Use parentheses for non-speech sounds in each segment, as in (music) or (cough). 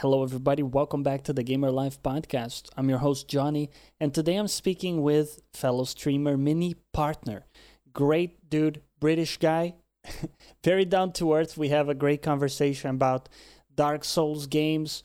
Hello, everybody. Welcome back to the Gamer Life podcast. I'm your host, Johnny, and today I'm speaking with fellow streamer Mini Partner. Great dude, British guy, (laughs) very down to earth. We have a great conversation about Dark Souls games,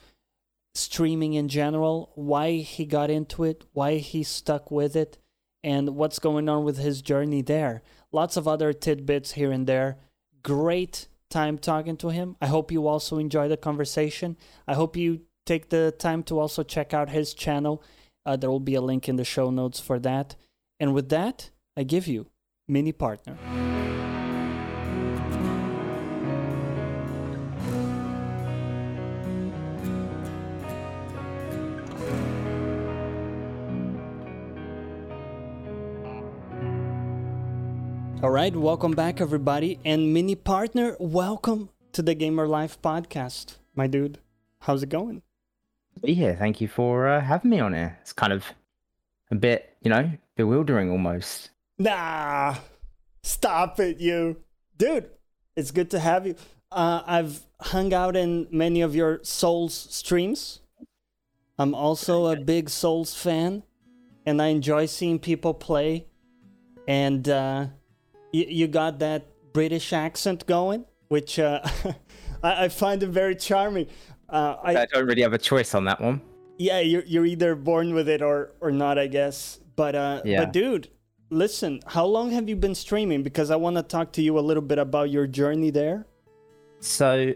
streaming in general, why he got into it, why he stuck with it, and what's going on with his journey there. Lots of other tidbits here and there. Great time talking to him. I hope you also enjoy the conversation. I hope you take the time to also check out his channel. Uh, there will be a link in the show notes for that. And with that, I give you Mini Partner. All right, welcome back, everybody. And mini partner, welcome to the Gamer Life podcast. My dude, how's it going? Be here. Thank you for uh, having me on here. It's kind of a bit, you know, bewildering almost. Nah, stop it, you. Dude, it's good to have you. Uh, I've hung out in many of your Souls streams. I'm also a big Souls fan, and I enjoy seeing people play. And, uh, you, you got that British accent going, which uh, (laughs) I, I, find it very charming. Uh, I, I, don't really have a choice on that one. Yeah, you're, you're either born with it or, or not, I guess. But uh, yeah. but dude, listen, how long have you been streaming? Because I want to talk to you a little bit about your journey there. So,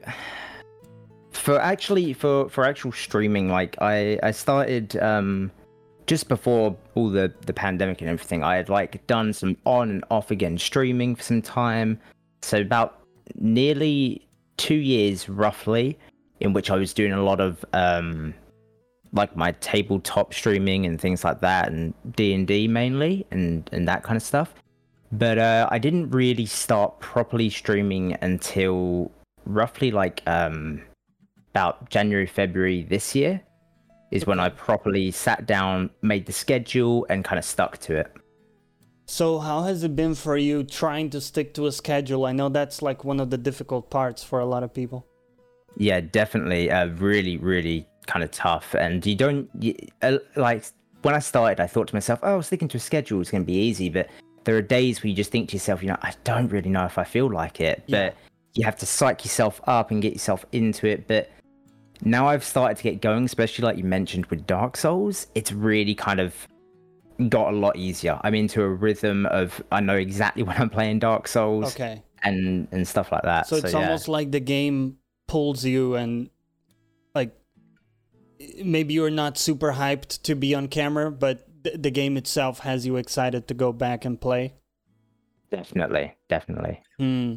(sighs) for actually for for actual streaming, like I I started um just before all the the pandemic and everything, I had like done some on and off again streaming for some time. So about nearly two years roughly, in which I was doing a lot of um like my tabletop streaming and things like that and D&D mainly and and that kind of stuff. But uh I didn't really start properly streaming until roughly like um about January February this year is when I properly sat down, made the schedule, and kind of stuck to it. So, how has it been for you trying to stick to a schedule? I know that's like one of the difficult parts for a lot of people. Yeah, definitely. Uh, really, really kind of tough. And you don't, you, uh, like, when I started, I thought to myself, oh, sticking to a schedule is going to be easy. But there are days where you just think to yourself, you know, I don't really know if I feel like it. Yeah. But you have to psych yourself up and get yourself into it. But now I've started to get going, especially like you mentioned with Dark Souls, it's really kind of got a lot easier. I'm into a rhythm of I know exactly (laughs) when I'm playing Dark Souls. Okay. And and stuff like that. So it's so, yeah. almost like the game pulls you and like maybe you're not super hyped to be on camera, but th- the game itself has you excited to go back and play. Definitely, definitely. Hmm.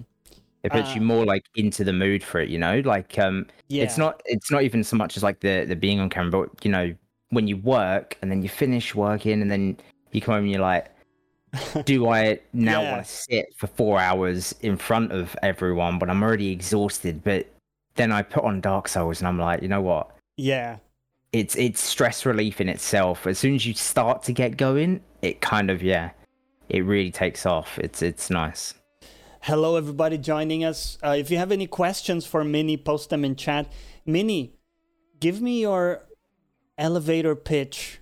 It puts uh, you more like into the mood for it, you know. Like, um, yeah. it's not it's not even so much as like the the being on camera, but you know, when you work and then you finish working and then you come home and you're like, (laughs) do I now yeah. want to sit for four hours in front of everyone, but I'm already exhausted? But then I put on Dark Souls and I'm like, you know what? Yeah. It's it's stress relief in itself. As soon as you start to get going, it kind of yeah, it really takes off. It's it's nice. Hello, everybody joining us. Uh, if you have any questions for Mini, post them in chat. Mini, give me your elevator pitch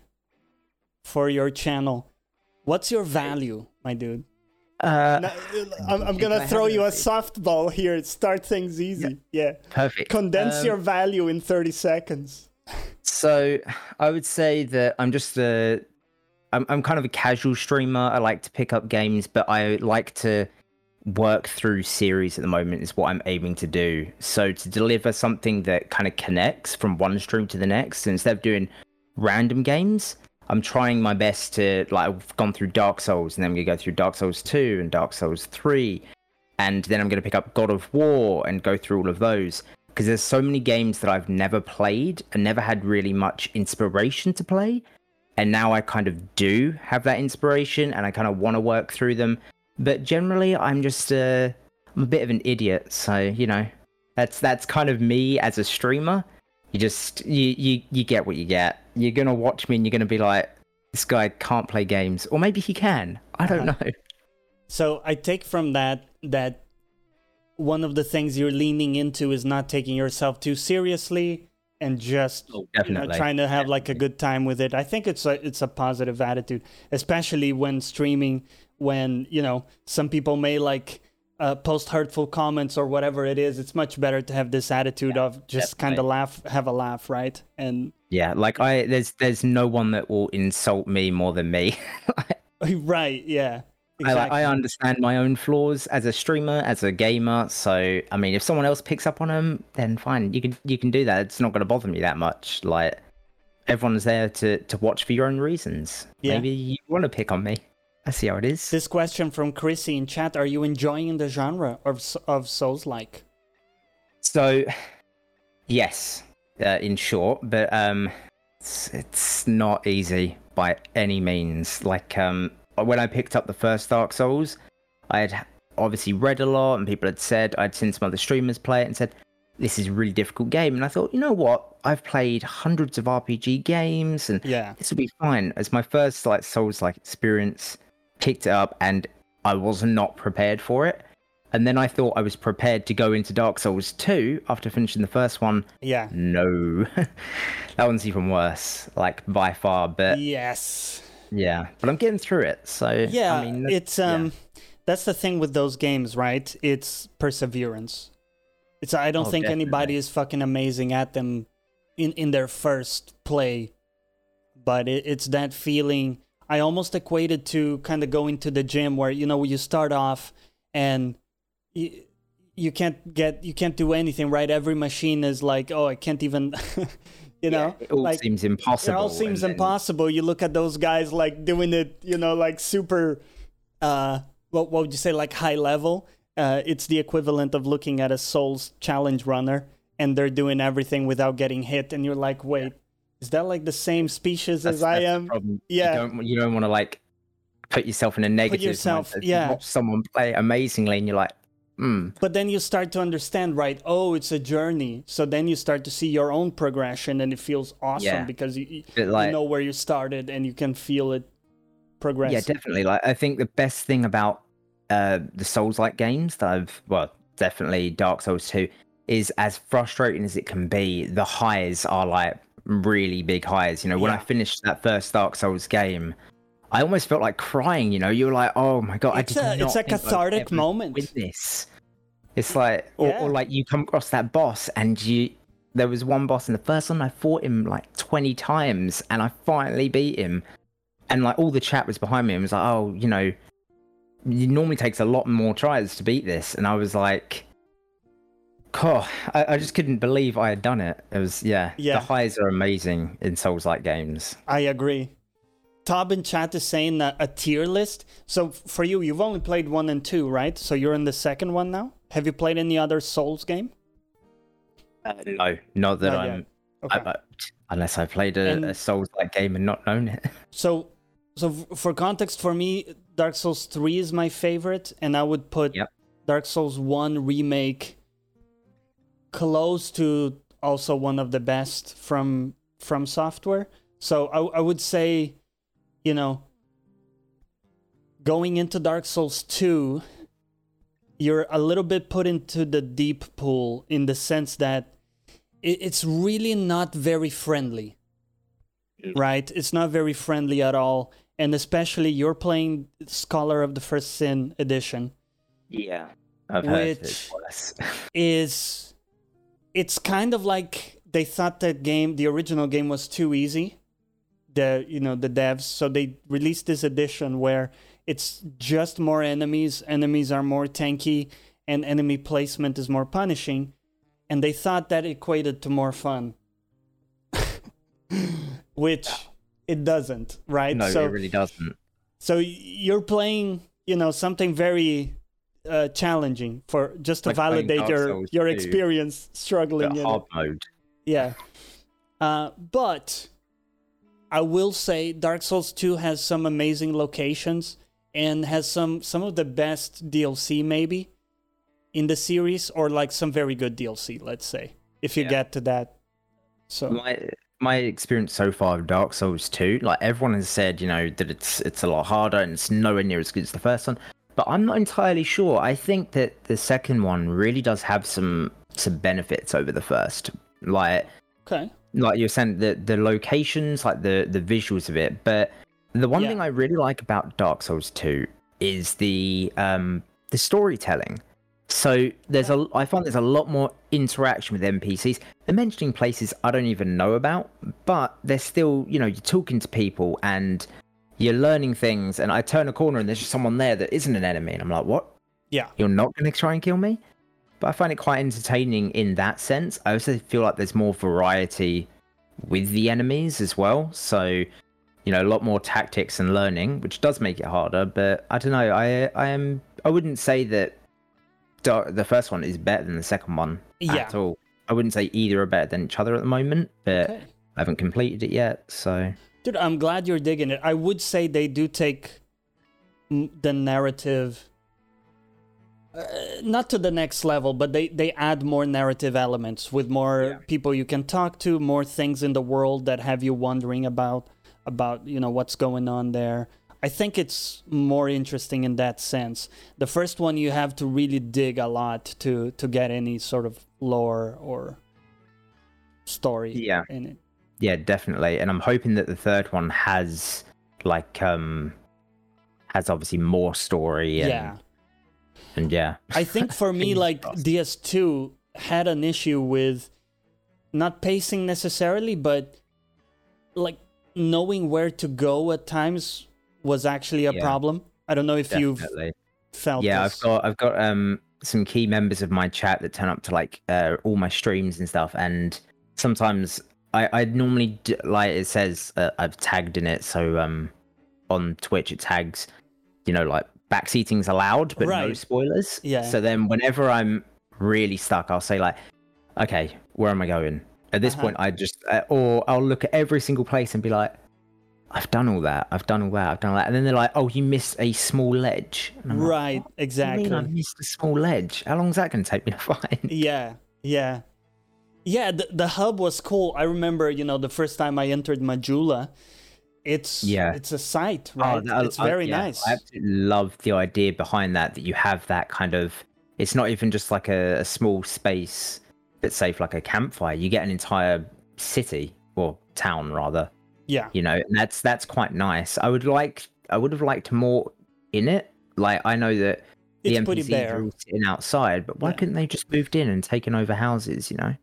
for your channel. What's your value, my dude? Uh, now, I'm, I'm gonna throw you a softball here. Start things easy. Yeah. yeah. Perfect. Condense um, your value in 30 seconds. so I would say that I'm just a. I'm, I'm kind of a casual streamer. I like to pick up games, but I like to work through series at the moment is what I'm aiming to do. So to deliver something that kind of connects from one stream to the next, instead of doing random games, I'm trying my best to like I've gone through Dark Souls and then I'm gonna go through Dark Souls 2 and Dark Souls 3 and then I'm gonna pick up God of War and go through all of those. Because there's so many games that I've never played and never had really much inspiration to play. And now I kind of do have that inspiration and I kind of want to work through them but generally, I'm just uh, I'm a bit of an idiot. So you know, that's that's kind of me as a streamer. You just you you you get what you get. You're gonna watch me and you're gonna be like, this guy can't play games, or maybe he can. I don't uh-huh. know. (laughs) So I take from that that one of the things you're leaning into is not taking yourself too seriously and just Oh, you know, trying to have like a good time with it. I think it's a it's a positive attitude, especially when streaming. When you know some people may like uh, post hurtful comments or whatever it is. It's much better to have this attitude of just kind of laugh, have a laugh, right? And Yeah, like I there's there's no one that will insult me more than me. (laughs) right, yeah, (laughs) I, I understand my own flaws as a streamer, as a gamer. So I mean, if someone else picks up on them, then fine. You can you can do that. It's not going to bother me that much. Like everyone's there to to watch for your own reasons. Yeah. Maybe you want to pick on me. I see how it is. This question from Chrissy in chat: Are you enjoying the genre of of Souls like? So, yes, uh, in short, but um, it's, it's not easy by any means. Like um, when I picked up the first Dark Souls, I had obviously read a lot, and people had said I'd seen some other streamers play it and said this is a really difficult game, and I thought, you know what? I've played hundreds of RPG games, and Yeah, this will be fine. As my first like Souls like experience, picked it up and I was not prepared for it. And then I thought I was prepared to go into Dark Souls 2 after finishing the first one. yeah, No. (laughs) that one's even worse, like by far. But yes. yeah, but I'm getting through it. So Yeah, I mean, it's um, that's the thing with those games, right? It's perseverance. It's I don't Oh, think anybody is fucking amazing at them in in their first play, but it, it's that feeling. I almost equated to kind of going to the gym where you know you start off and you, you can't get you can't do anything right. Every machine is like, oh, I can't even, (laughs) you know, it all like seems impossible it all seems then- impossible. You look at those guys like doing it, you know, like super, uh, what, what would you say, like high level? Uh, it's the equivalent of looking at a Souls challenge runner and they're doing everything without getting hit. And you're like, wait, is that like the same species That's- as I am? Yeah. You don't, you don't want to like put yourself in a negative. yourself- mindset. You yeah. Watch someone play amazingly and you're like, hmm. But then you start to understand, right? Oh, it's a journey. So then you start to see your own progression and it feels awesome Yeah. because you, you know where you started and you can feel it progress. Yeah, definitely. Like I think the best thing about uh the Souls like games that I've well, definitely Dark Souls 2 is as frustrating as it can be, the highs are like really big highs. You know, when I finished that first Dark Souls game, I almost felt like crying, you know, you were like, Oh my god, It's I a- did it's not a cathartic moment. Win this. It's like or, Yeah. or like you come across that boss and you there was one boss in the first one I fought him like 20 times and I finally beat him and like all the chat was behind me and was like, oh, you know, it normally takes a lot more tries to beat this, and I was like, God, I, I just couldn't believe I had done it. It was yeah, Yeah. The highs are amazing in Souls-like games. I agree. Tob in chat is saying that a tier list. So for you, you've only played one and two, right? So you're in the second one now. Have you played any other Souls game? Uh, no, not that Not. I'm. Okay. I, I, unless I played a, And- a Souls-like game and not known it. (laughs) so, so for context, for me, Dark Souls three is my favorite, and I would put Yep. Dark Souls one remake close to also one of the best from FromSoftware. So I, I would say, you know, going into Dark Souls 2, you're a little bit put into the deep pool in the sense that it, it's really not very friendly. Right? It's not very friendly at all. And especially you're playing Scholar of the First Sin edition Yeah, I've heard Which- it's (laughs) is it's kind of like they thought that game the original game was too easy the you know the devs. So they released this edition where it's just more enemies enemies are more tanky and enemy placement is more punishing. And they thought that equated to more fun. (laughs) Which it doesn't right? No, so it really doesn't. so you're playing, you know, something very uh, challenging for just to Like validate your your 2, experience struggling. In hard mode. Yeah. Uh, but I will say Dark Souls 2 has some amazing locations and has some some of the best DLC maybe in the series or like some very good DLC, let's say. If you Yeah. get to that. So my my experience so far of Dark Souls 2, like everyone has said, you know, that it's it's a lot harder and it's nowhere near as good as the first one. But I'm not entirely sure. I think that the second one really does have some some benefits over the first. Like Okay. like you're saying the the locations like the the visuals of it but the one Yeah. thing i really like about dark souls 2 is the um the storytelling so there's a i find there's a lot more interaction with npcs they're mentioning places i don't even know about but they're still you know you're talking to people and you're learning things and i turn a corner and there's just someone there that isn't an enemy and i'm like what Yeah. you're not going to try and kill me but i find it quite entertaining in that sense i also feel like there's more variety with the enemies as well so you know a lot more tactics and learning which does make it harder but i don't know i i am i wouldn't say that Dark, the first one is better than the second one Yeah. at all i wouldn't say either are better than each other at the moment but Okay. i haven't completed it yet so Dude, I'm glad you're digging it. I would say they do take n- the narrative uh, not to the next level, but they they add more narrative elements with more Yeah. people you can talk to, more things in the world that have you wondering about about, you know, what's going on there. I think it's more interesting in that sense. The first one you have to really dig a lot to to get any sort of lore or story Yeah. in it. Yeah definitely and i'm hoping that the third one has like um has obviously more story and Yeah. and yeah I think for (laughs) me, like. DS2 had an issue with not pacing necessarily, but like knowing where to go at times was actually a Yeah. problem. I don't know if you've felt yeah this. i've got i've got um some key members of my chat that turn up to like uh all my streams and stuff and sometimes i i normally d- like it says uh, i've tagged in it so um on twitch it tags you know like backseating's allowed but no spoilers Yeah. so then whenever i'm really stuck i'll say like okay where am i going at this Uh-huh. point i just uh, or i'll look at every single place and be like I've done all that. I've done all that. I've done all that. And then they're like, "Oh, you missed a small ledge." Like, right, do you exactly. I missed a small ledge. How long is that going to take me to (laughs) find? Yeah, yeah, yeah. The the hub was cool. I remember, you know, the first time I entered Majula. It's Yeah. it's a sight, Oh, right? that- it's I- very yeah, nice. I absolutely love the idea behind that. That you have that kind of. It's not even just like a, a small space that's safe, like a campfire. You get an entire city or town, rather. Yeah, You know, and that's that's quite nice. I would like. I would have liked more in it. Like I know that the it's pretty NPCs are all sitting outside, but why Yeah. couldn't they just moved in and taken over houses? You know,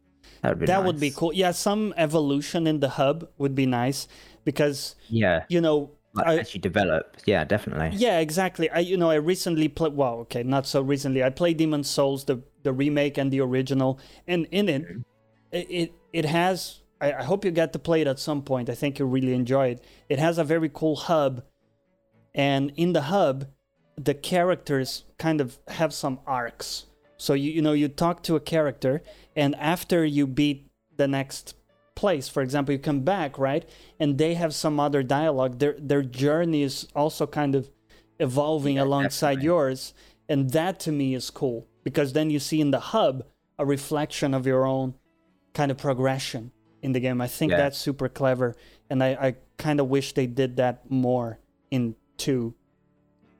that would be That would be cool. Yeah, some evolution in the hub would be nice because Yeah, you know, like I, as you develop. Yeah, definitely. yeah, exactly. I you know I recently played. Well, okay, not so recently. I played Demon's Souls, the the remake and the original, and in it, Mm-hmm. it it, it has. I, I hope you get to play it at some point. I think you'll really enjoy it. It has a very cool hub, and in the hub, the characters kind of have some arcs. So you you know you talk to a character, and after you beat the next place, for example, you come back right, and they have some other dialogue. Their their journey is also kind of evolving Yeah, alongside definitely. yours, and that to me is cool because then you see in the hub a reflection of your own kind of progression in the game. I think Yeah. that's super clever, and I, I kind of wish they did that more in two.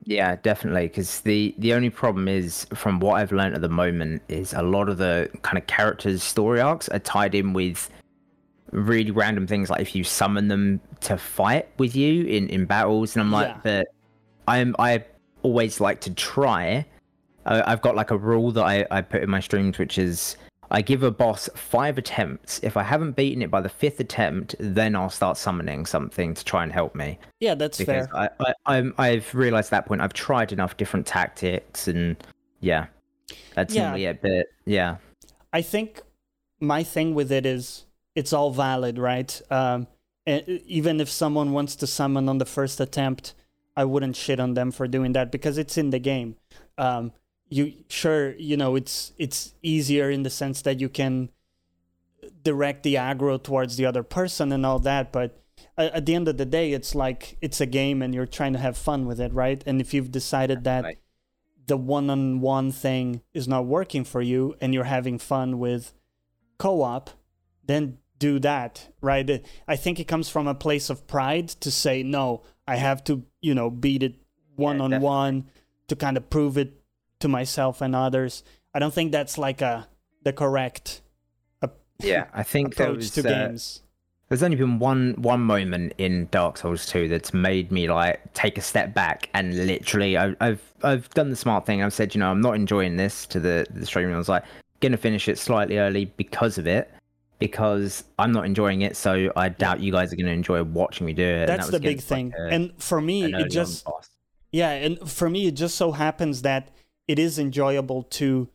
Yeah, definitely. Because the the only problem is, from what I've learned at the moment, is a lot of the kind of characters' story arcs are tied in with really random things. Like if you summon them to fight with you in in battles, and I'm like, Yeah. but I'm I always like to try. I, I've got like a rule that I I put in my streams, which is. I give a boss five attempts. If I haven't beaten it by the fifth attempt, then I'll start summoning something to try and help me Yeah, that's because fair. I, I, I'm I've realized at that point I've tried enough different tactics and yeah, that's Yeah. normally it. But yeah, I think my thing with it is it's all valid, right? Um, even if someone wants to summon on the first attempt, I wouldn't shit on them for doing that because it's in the game. Um, you sure you know it's it's easier in the sense that you can direct the aggro towards the other person and all that, but at the end of the day, it's like it's a game and you're trying to have fun with it, right? And if you've decided that Right. the one-on-one thing is not working for you and you're having fun with co-op then do that right i think it comes from a place of pride to say no i have to you know beat it one-on-one to kind of prove it to myself and others i don't think that's like a the correct Yeah, I think there approach was, to uh, games. There's only been one one moment in Dark Souls 2 that's made me like take a step back and literally I, I've I've done the smart thing. I've said, you know, I'm not enjoying this to the the stream. And I was like, gonna finish it slightly early because of it, because I'm not enjoying it. So I doubt you guys are gonna enjoy watching me do it. and that That's was the big like, thing. a- and for me, an it just. Yeah, and for me, it just so happens that it is enjoyable to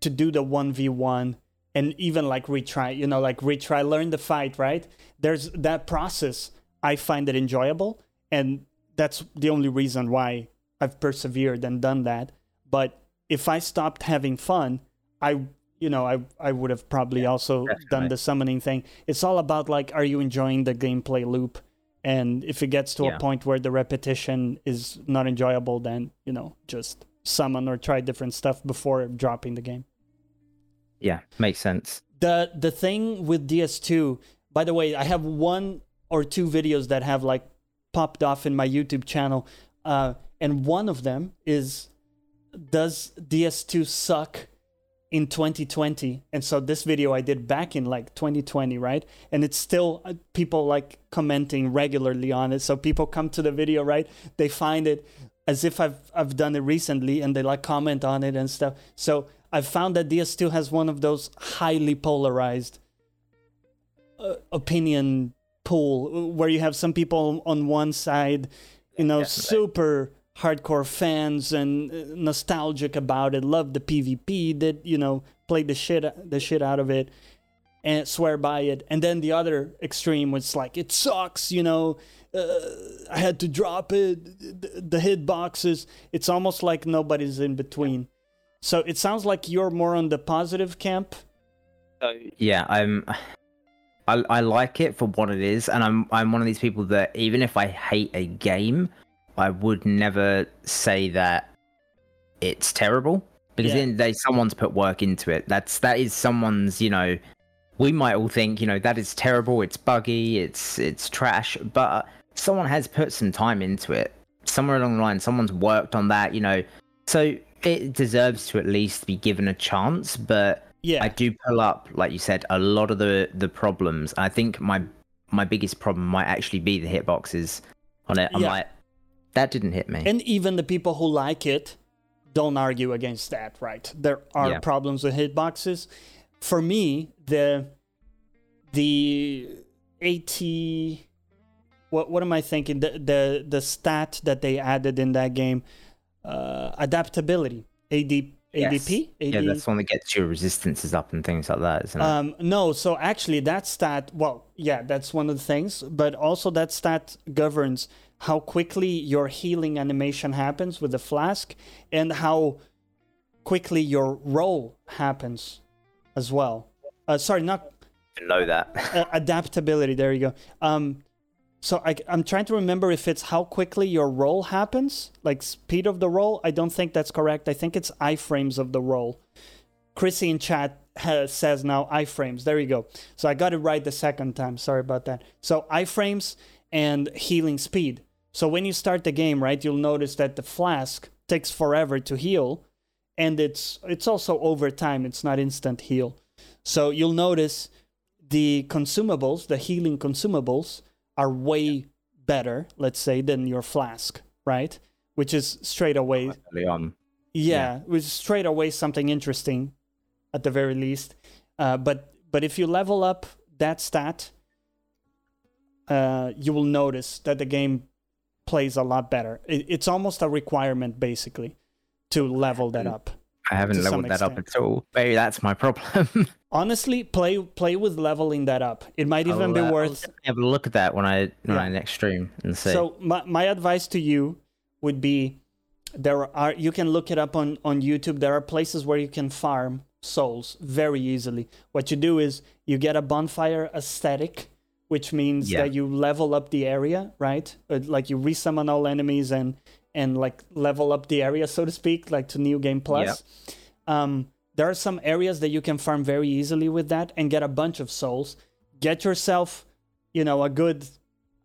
to do the one v one and even like retry. You know, like retry, learn the fight. Right? There's that process. I find it enjoyable, and that's the only reason why I've persevered and done that. But if I stopped having fun, I you know I I would have probably also done the summoning thing. It's all about like, are you enjoying the gameplay loop? and if it gets to Yeah. a point where the repetition is not enjoyable then you know just summon or try different stuff before dropping the game. Yeah, makes sense. the the thing with ds2 by the way i have one or two videos that have like popped off in my youtube channel uh, and one of them is does ds2 suck in 2020 and so this video i did back in like 2020 right? And it's still uh, people like commenting regularly on it. So people come to the video right? They find it as if i've i've done it recently and they like comment on it and stuff. So i've found that ds2 has one of those highly polarized uh, opinion pool where you have some people on one side you know Definitely. super hardcore fans and uh, nostalgic about it love the pvp that you know play the shit the shit out of it and swear by it. And then the other extreme was like it sucks you know uh, i had to drop it the, the hit boxes it's almost like nobody's in between so it sounds like you're more on the positive camp Yeah, I'm. I, I like it for what it is, and I'm I'm one of these people that even if I hate a game, I would never say that it's terrible because Yeah. then they someone's put work into it. That's that is someone's you know. We might all think you know that is terrible. It's buggy. It's it's trash, but someone has put some time into it. Somewhere along the line, someone's worked on that. You know, so it deserves to at least be given a chance, but. yeah I do pull up, like you said, a lot of the the problems. I think my my biggest problem might actually be the hitboxes on it. I'm Yeah. like, that didn't hit me. And even the people who like it don't argue against that, right? There are Yeah. problems with hitboxes. For me, the the 80 what what am I thinking? The the the stat that they added in that game, uh, adaptability. AD, ADP? AD, yeah, that's one that gets your resistances up and things like that, isn't it? um, no, so actually that stat, well, yeah, that's one of the things, but also that stat governs how quickly your healing animation happens with the flask and how quickly your roll happens as well. Uh, sorry, not know that. uh, adaptability. There you go. Um, so I, I'm trying to remember if it's how quickly your roll happens, like speed of the roll. I don't think that's correct. I think it's iframes of the roll. Chrissy in chat has, says now iframes. There you go. So I got it right the second time. Sorry about that. So iframes and healing speed. So when you start the game, right, you'll notice that the flask takes forever to heal, and it's it's also over time. It's not instant heal. So you'll notice the consumables, the healing consumables, are way better, let's say, than your flask, right? Which is straight away, Early on. yeah, which is straight away something interesting, at the very least. Uh, but but if you level up that stat, uh, you will notice that the game plays a lot better. It, it's almost a requirement, basically, to level that up. I haven't leveled that up at all. Maybe that's my (laughs) problem. Honestly, play play with leveling that up. It might even I'll, be uh, I'll worth have a look at that when I when Yeah. I next stream and see. So my, my advice to you would be there are you can look it up on on YouTube. There are places where you can farm souls very easily. What you do is you get a bonfire ascetic, which means Yeah. that you level up the area, right? Uh, Like you resummon all enemies and and like level up the area, so to speak, like to New Game Plus. Um, there are some areas that you can farm very easily with that and get a bunch of souls. Get yourself, you know, a good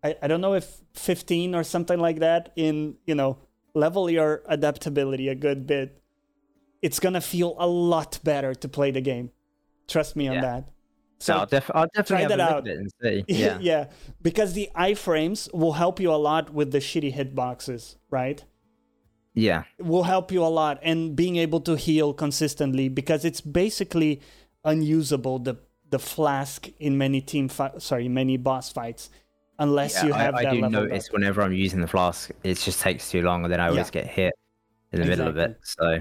I, I don't know if 15 or something like that in, you know, level your adaptability a good bit. It's to feel a lot better to play the game. Trust me on Yeah. that. So I'll, def- I'll definitely try have that out. at it and see. (laughs) Yeah. yeah, because the iframes will help you a lot with the shitty hitboxes, right? yeah. It will help you a lot, and being able to heal consistently because it's basically unusable the the flask in many team fi- sorry many boss fights unless Yeah, you have I, I that do level notice whenever I'm using the flask, it just takes too long, and then I always get hit in the middle of it. So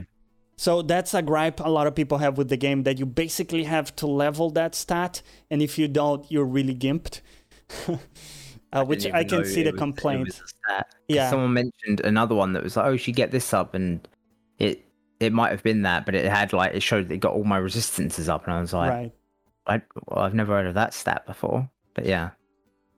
So that's a gripe a lot of people have with the game that you basically have to level that stat, and if you don't, you're really gimped. (laughs) uh, which I can see the was- complaint. was a stat. 'Cause Yeah. Someone mentioned another one that was like, "Oh, you should get this up," and it it might have been that, but it had like it showed that it got all my resistances up, and I was like, right. I, well, I've never heard of that stat before. But yeah,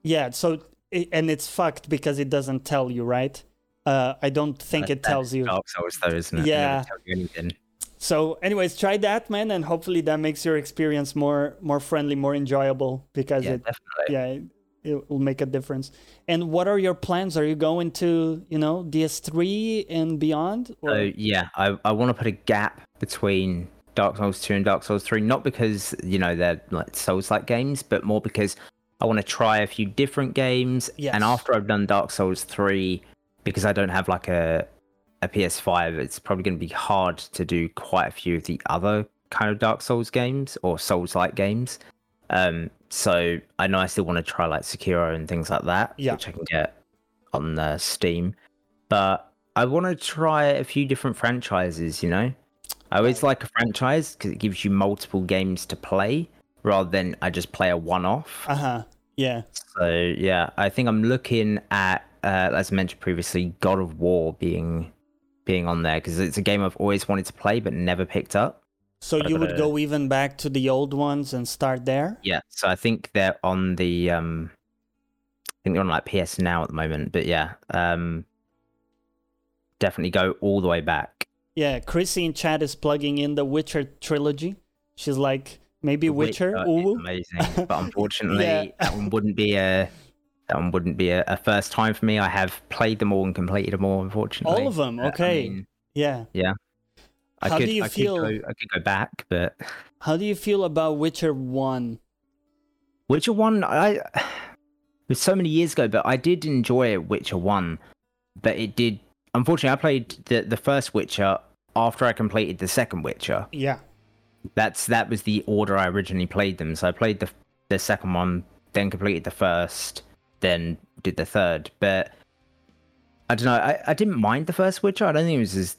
Yeah. So and it's fucked because it doesn't tell you, right? Uh, I don't think it tells you. Dark Souls though, isn't it? Yeah. never tells you anything. So, anyways, try that, man, and hopefully that makes your experience more more friendly, more enjoyable because Yeah, it definitely. yeah it, it will make a difference. And what are your plans? Are you going to you know DS3 and beyond? Or- So yeah, I, I want to put a gap between Dark Souls 2 and Dark Souls 3, not because, you know, they're like Souls like games, but more because I want to try a few different games. Yes. And after I've done Dark Souls 3, because I don't have like a a PS5, it's probably going to be hard to do quite a few of the other kind of Dark Souls games or Souls like games. Um, so I know I still want to try like Sekiro and things like that, Yeah. which I can get on uh, Steam. But I want to try a few different franchises. You know, I always like a franchise because it gives you multiple games to play rather than I just play a one-off. Uh-huh. Yeah. So yeah, I think I'm looking at, uh, as I mentioned previously, God of War being being on there because it's a game I've always wanted to play but never picked up. So you would go even back to the old ones and start there? Yeah, so I think they're on the um I think they're on like PS Now at the moment, but yeah, um definitely go all the way back. Yeah, Chrissy in chat is plugging in the Witcher trilogy. She's like, maybe Witcher? Ooh. amazing, but unfortunately (laughs) Yeah. that one wouldn't be a that one wouldn't be a, a first time for me. I have played them all and completed them all, unfortunately. All of them, Uh, I okay. yeah. Yeah. I How could, do you I feel- Could go, I could go back, but How do you feel about Witcher 1? Witcher One, I it was so many years ago, but I did enjoy Witcher One. But it did. Unfortunately, I played the the first Witcher after I completed the second Witcher. Yeah. That's that was the order I originally played them. So I played the the second one, then completed the first, then did the third. But I don't know. I, I didn't mind the first Witcher. I don't think it was as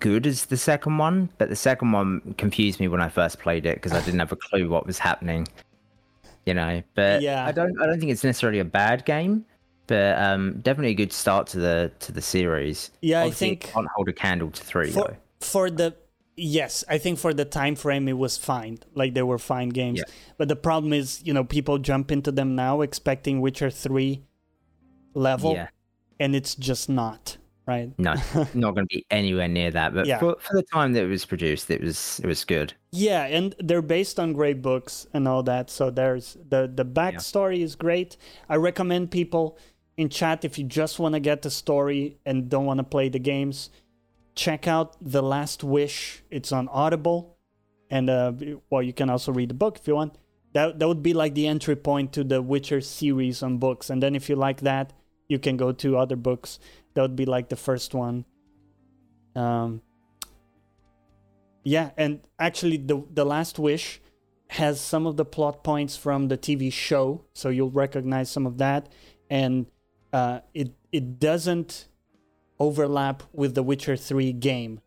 good as the second one. But the second one confused me when I first played it because I didn't have a clue what was happening. You know, but Yeah. I don't. I don't think it's necessarily a bad game, but um, definitely a good start to the to the series. Yeah, I Obviously, it think can't hold a candle to three for though. for the yes, I think for the time frame it was fine. Like they were fine games. Yeah. But the problem is, you know, people jump into them now expecting Witcher 3 level Yeah. and it's just not, right? No, (laughs) not going to be anywhere near that. But Yeah. for, for the time that it was produced, it was it was good. Yeah, and they're based on great books and all that. So there's the the backstory is great. I recommend people in chat if you just want to get the story and don't want to play the games, check out The Last Wish. It's on Audible, and uh, well, you can also read the book if you want. That that would be like the entry point to the Witcher series on books, and then if you like that, you can go to other books. That would be like the first one. Um, yeah, and actually, the the Last Wish has some of the plot points from the TV show, so you'll recognize some of that, and uh, it it doesn't overlap with the Witcher Three game,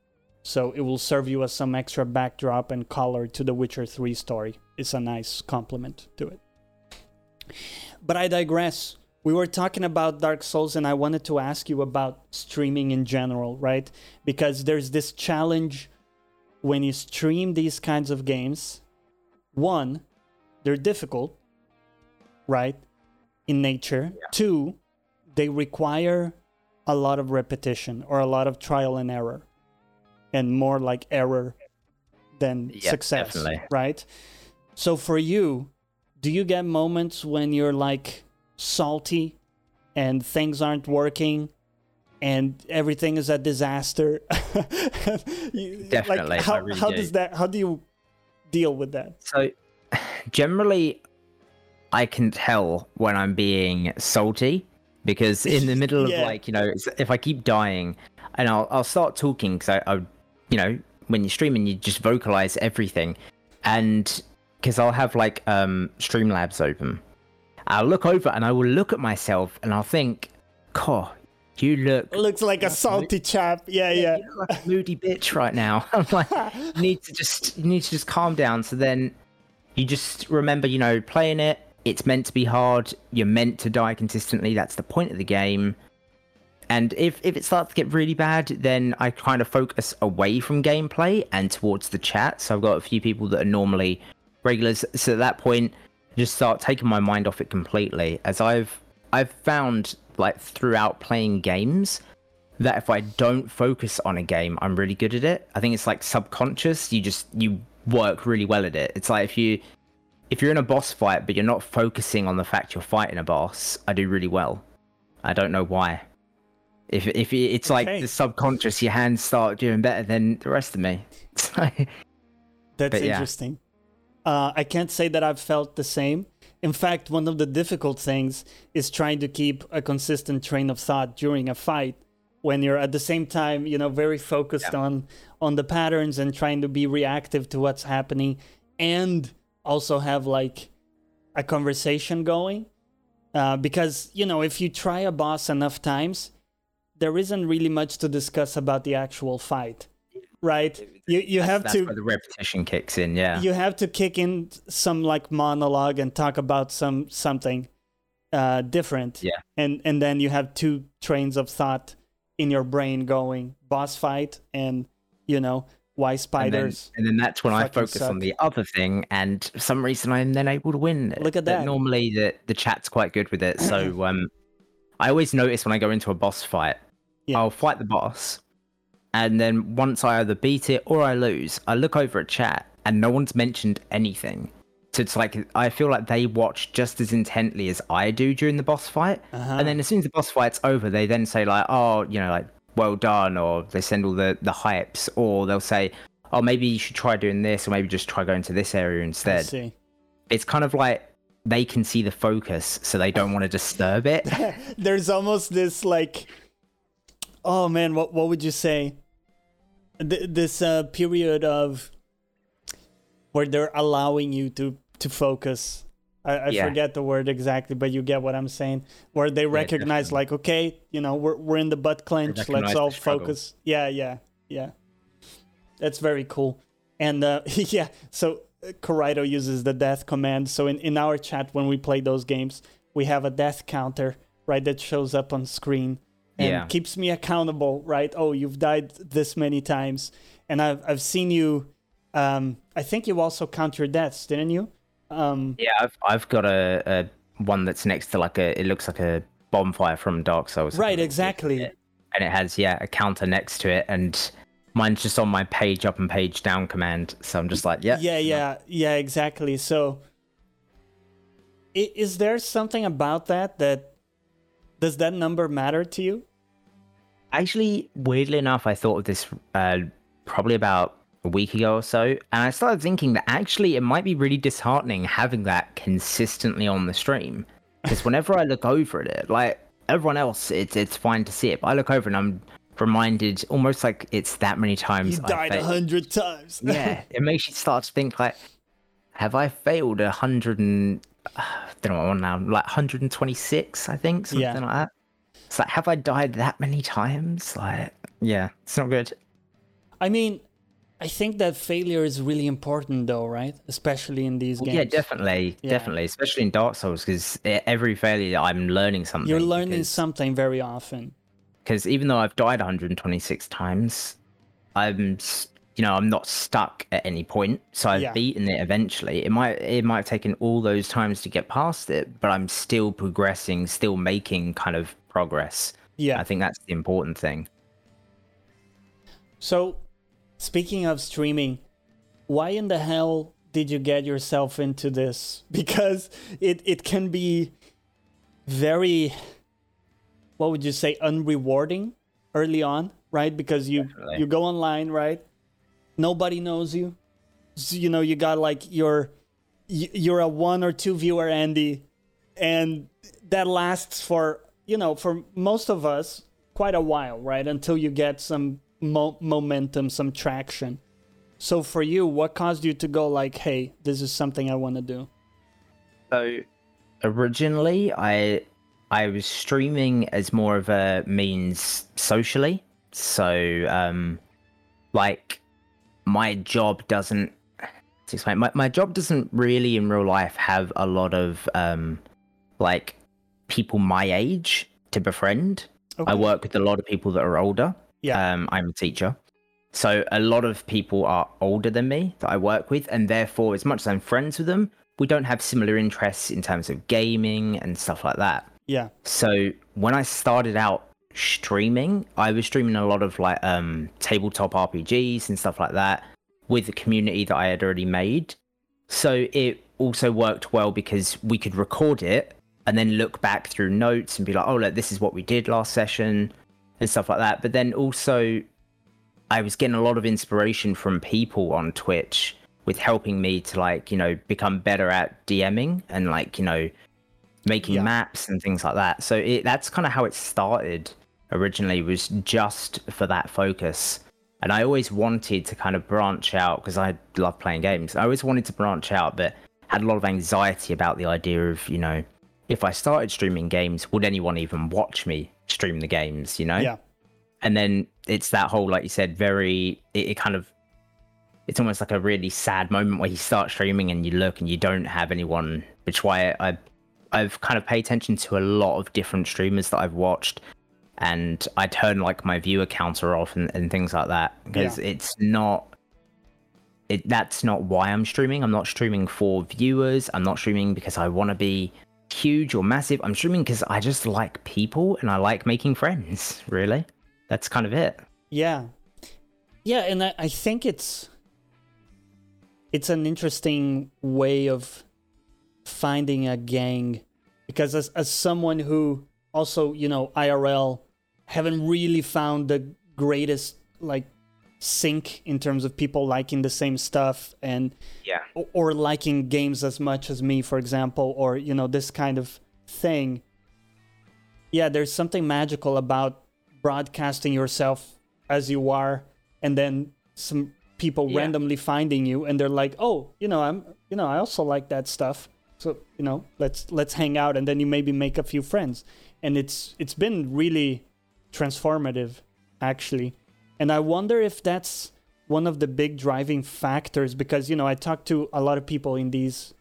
so it will serve you as some extra backdrop and color to the Witcher Three story. It's a nice complement to it. But I digress. We were talking about Dark Souls, and I wanted to ask you about streaming in general, right? Because there's this challenge when you stream these kinds of games. One, they're difficult, right? In nature. Two, they require a lot of repetition or a lot of trial and error, and more like error than Yeah, success, definitely. right? So for you, do you get moments when you're like salty and things aren't working and everything is a disaster? (laughs) You- Definitely, Like, how, really how do. does that? How do you deal with that? So (sighs) generally, I can tell when I'm being salty because in the middle Yeah. of like you know, if I keep dying, and I'll I'll start talking because I, I, you know, when you're streaming, you just vocalize everything, and because I'll have like um Streamlabs open, I'll look over and I will look at myself and I'll think, "Coh, you look." Looks like a salty chap. Yeah, yeah. You look like a moody bitch right now. (laughs) I'm like, you need to just you need to just calm down. So then you just remember, you know, playing it. It's meant to be hard. You're meant to die consistently. That's the point of the game. And if if it starts to get really bad, then I kind of focus away from gameplay and towards the chat. So I've got a few people that are normally regulars. So at that point, just start taking my mind off it completely. As I've I've found like throughout playing games that if I don't focus on a game, I'm really good at it. I think it's like subconscious. You just you work really well at it. It's like if you if you're in a boss fight but you're not focusing on the fact you're fighting a boss, I do really well. I don't know why. If if it- it's like Okay. the subconscious, your hands start doing better than the rest of me. (laughs) That's yeah. interesting. Uh, I can't say that I've felt the same. In fact, one of the difficult things is trying to keep a consistent train of thought during a fight when you're at the same time, you know, very focused on on the patterns and trying to be reactive to what's happening and also have like a conversation going. Uh, because, you know, if you try a boss enough times, there isn't really much to discuss about the actual fight. Right? You you have that's to where the repetition kicks in. Yeah. you have to kick in some like monologue and talk about some something uh different Yeah. and and then you have two trains of thought in your brain going boss fight and you know why and then, spiders and then that's when I focus on the other thing, and for some reason I'm then able to win. Look at But that. Normally the the chat's quite good with it, so (clears throat) um, I always notice when I go into a boss fight, Yeah. I'll fight the boss, and then once I either beat it or I lose, I look over at chat and no one's mentioned anything. So it's like I feel like they watch just as intently as I do during the boss fight, Uh-huh. and then as soon as the boss fight's over, they then say like, "Oh, you know, like well done," or they send all the the hypes, or they'll say, "Oh, maybe you should try doing this, or maybe just try going to this area instead." see. It's kind of like they can see the focus, so they don't want to disturb it. (laughs) there's almost this like oh man what what would you say Th- this uh period of where they're allowing you to to focus I, I Yeah. forget the word exactly, but you get what I'm saying. Where they recognize, definitely. like, okay, you know, we're we're in the butt clench. Let's all focus. Yeah, yeah, yeah. That's very cool. And uh, (laughs) yeah, so uh, Coraido uses the death command. So in, in our chat, when we play those games, we have a death counter, right, that shows up on screen and Yeah. keeps me accountable, right? Oh, you've died this many times. And I've, I've seen you, um, I think you also count your deaths, didn't you? Um, yeah, I've I've got a, a one that's next to like a it looks like a bonfire from Dark Souls. right, exactly. and it has yeah a counter next to it and mine's just on my page up and page down command so i'm just like yeah yeah yeah yeah exactly so is there something about that that does that number matter to you actually weirdly enough i thought of this uh probably about a week ago or so and i started thinking that actually it might be really disheartening having that consistently on the stream (laughs) because whenever i look over at it like everyone else it's it's fine to see it but i look over and i'm reminded almost like it's that many times you I died a hundred times yeah, (laughs) it makes you start to think like, have I failed a hundred and uh, I don't know what I'm on now, like 126, I think, something Yeah. like that. It's like, have I died that many times? Like, yeah, it's not good. i mean i think that failure is really important though right especially in these games Yeah, definitely, Yeah. definitely, especially in Dark Souls, because every failure I'm learning something. you're learning because, something very often because even though I've died 126 times, I'm you know I'm not stuck at any point, so I've Yeah. beaten it eventually. It might it might have taken all those times to get past it, but I'm still progressing, still making kind of progress. yeah I think that's the important thing. So, speaking of streaming, why in the hell did you get yourself into this? (laughs) Because it, it can be very, what would you say, unrewarding early on, right? Because you Definitely. you go online, right? Nobody knows you. So, you know, you got like your you're a one or two viewer Andy, and that lasts for you know for most of us quite a while, right? Until you get some mo- momentum, some traction. So for you, what caused you to go like, "Hey, this is something I want to do"? So originally, I I was streaming as more of a means socially. So um, like my job doesn't to explain my, my job doesn't really in real life have a lot of um like people my age to befriend Okay. i work with a lot of people that are older Yeah. um i'm a teacher so a lot of people are older than me that i work with and therefore as much as i'm friends with them we don't have similar interests in terms of gaming and stuff like that yeah. so when I started out streaming, I was streaming a lot of like um tabletop RPGs and stuff like that with the community that I had already made. So it also worked well because we could record it and then look back through notes and be like, oh look, this is what we did last session and stuff like that. But then also I was getting a lot of inspiration from people on Twitch with helping me to like, you know, become better at DMing and like, you know, making Yeah. maps and things like that. So it, that's kind of how it started originally was just for that focus. And I always wanted to kind of branch out because I love playing games. I always wanted to branch out, but had a lot of anxiety about the idea of, you know, if I started streaming games, would anyone even watch me stream the games, you know? Yeah. and then it's that whole like you said very it, it kind of it's almost like a really sad moment where you start streaming and you look and you don't have anyone which why I I've kind of paid attention to a lot of different streamers that I've watched and I turn like my viewer counter off and, and things like that because it's not it that's not why I'm streaming. I'm not streaming for viewers. I'm not streaming because I want to be huge or massive. I'm streaming because I just like people and I like making friends, really. That's kind of it. Yeah. Yeah, and I, I think it's it's an interesting way of finding a gang because as as someone who also, you know, IRL haven't really found the greatest like sync in terms of people liking the same stuff and Yeah. or, or liking games as much as me, for example, or you know this kind of thing. Yeah, there's something magical about broadcasting yourself as you are, and then some people Yeah. randomly finding you, and they're like, "Oh, you know, I'm, you know, I also like that stuff." So you know, let's let's hang out, and then you maybe make a few friends, and it's it's been really transformative, actually. And I wonder if that's one of the big driving factors because, you know, I talk to a lot of people in these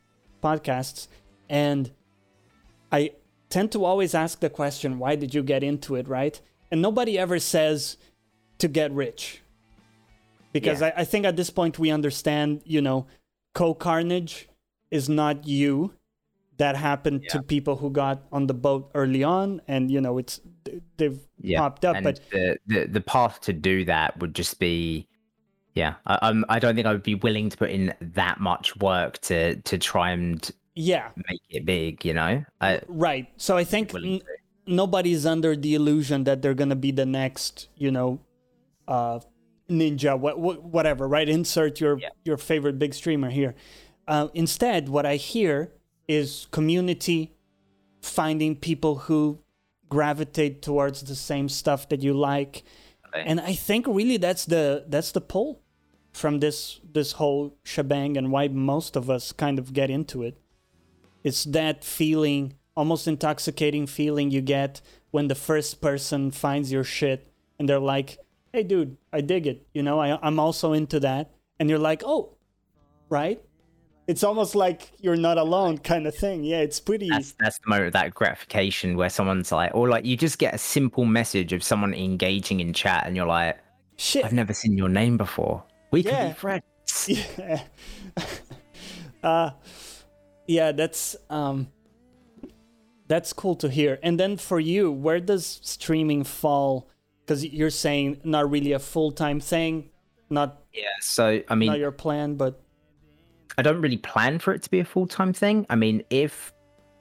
podcasts and I tend to always ask the question, why did you get into it, right? And nobody ever says to get rich. Because Yeah. I, I think at this point we understand, you know, Cohh Carnage is not you. That happened to people who got on the boat early on, and you know it's they've Yeah. popped up. and But the, the the path to do that would just be yeah I, I'm, I don't think i would be willing to put in that much work to to try and yeah, make it big you know I, Right. So I think n- nobody's under the illusion that they're gonna be the next, you know, uh, ninja, wha- wha- whatever. Right. Insert your Yeah. your favorite big streamer here. Uh, instead, what I hear is community finding people who gravitate towards the same stuff that you like, Okay. and I think really that's the that's the pull from this this whole shebang and why most of us kind of get into it. It's that feeling, almost intoxicating feeling you get when the first person finds your shit and they're like, "Hey, dude, I dig it. You know, I, I'm also into that." And you're like, "Oh, right." It's almost like you're not alone, kind of thing. Yeah, it's pretty. that's that's the moment of that gratification where someone's like or like you just get a simple message of someone engaging in chat and you're like shit. i've never seen your name before we can Yeah. be friends (laughs) yeah. (laughs) uh, yeah, that's um, that's cool to hear. And then for you, where does streaming fall? Because you're saying not really a full time thing, not yeah so i mean not your plan, but I don't really plan for it to be a full time thing. I mean, if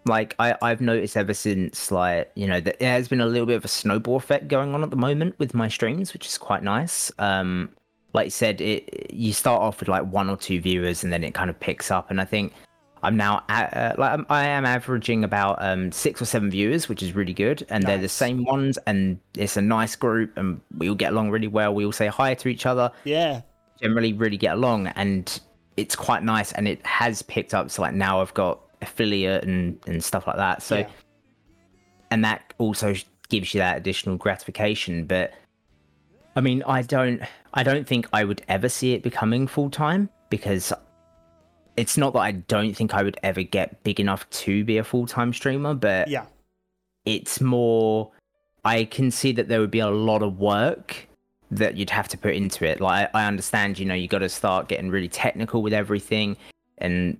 like I, I've noticed ever since like you know that there has been a little bit of a snowball effect going on at the moment with my streams, which is quite nice. Um, like you said, it you start off with like one or two viewers and then it kind of picks up, and I think I'm now at, uh, like I'm, I am averaging about um, six or seven viewers, which is really good, and they're the same ones, and it's a nice group, and we all get along really well. We all say hi to each other, Yeah. generally really get along, and it's quite nice, and it has picked up. So like now I've got affiliate and and stuff like that. So, Yeah. and that also gives you that additional gratification. But I mean, I don't, I don't think I would ever see it becoming full time because it's not that I don't think I would ever get big enough to be a full time streamer, but Yeah. it's more I can see that there would be a lot of work that you'd have to put into it. Like I I understand, you know, you got to start getting really technical with everything and